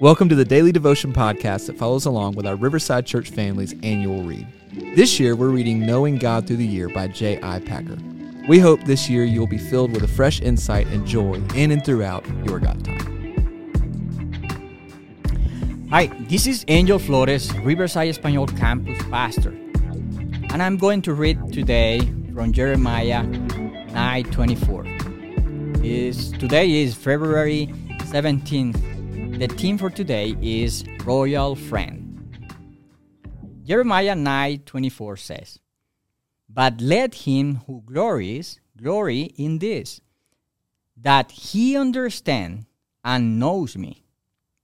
Welcome to the Daily Devotion podcast that follows along with our Riverside Church family's annual read. This year, we're reading Knowing God Through the Year by J.I. Packer. We hope this year you'll be filled with a fresh insight and joy in and throughout your God time. Hi, this is Angel Flores, Riverside Espanol Campus Pastor, and I'm going to read today from Jeremiah 9:24. Is today is February 17th. The theme for today is Royal Friend. Jeremiah 9:24 says, "But let him who glories glory in this, that he understand and knows me."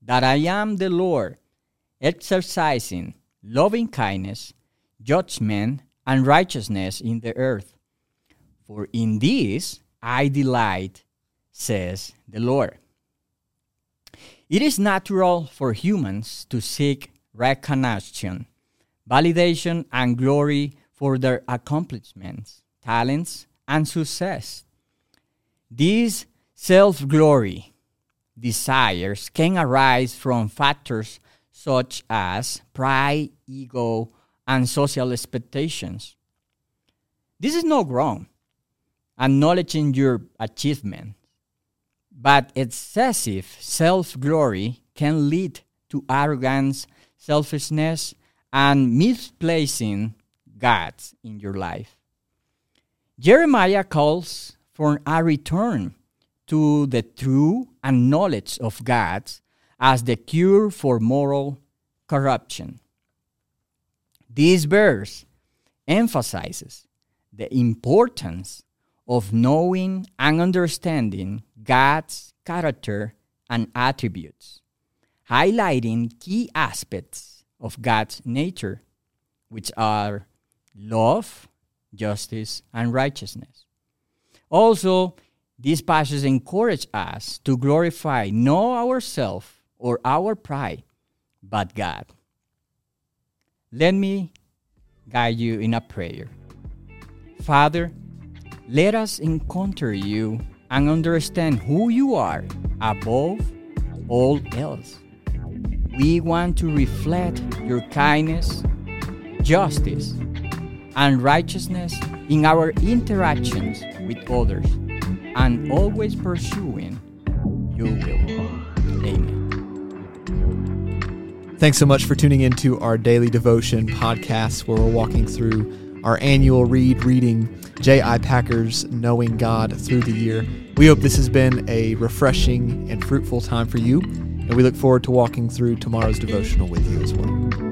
that I am the Lord, exercising loving kindness, judgment, and righteousness in the earth. For in this I delight, says the Lord. It is natural for humans to seek recognition, validation, and glory for their accomplishments, talents, and success. These self glory desires can arise from factors such as pride, ego, and social expectations. This is not wrong, acknowledging your achievement, but excessive self glory can lead to arrogance, selfishness, and misplacing God in your life. Jeremiah calls for a return to the true and knowledge of God as the cure for moral corruption. This verse emphasizes the importance of knowing and understanding God's character and attributes, highlighting key aspects of God's nature, which are love, justice, and righteousness. Also, these passages encourage us to glorify not ourselves or our pride, but God. Let me guide you in a prayer. Father, let us encounter you and understand who you are above all else. We want to reflect your kindness, justice, and righteousness in our interactions with others and always pursuing your will. Amen. Thanks so much for tuning into our daily devotion podcast where we're walking through our annual read reading J.I. Packer's Knowing God Through the Year. We hope this has been a refreshing and fruitful time for you, and we look forward to walking through tomorrow's devotional with you as well.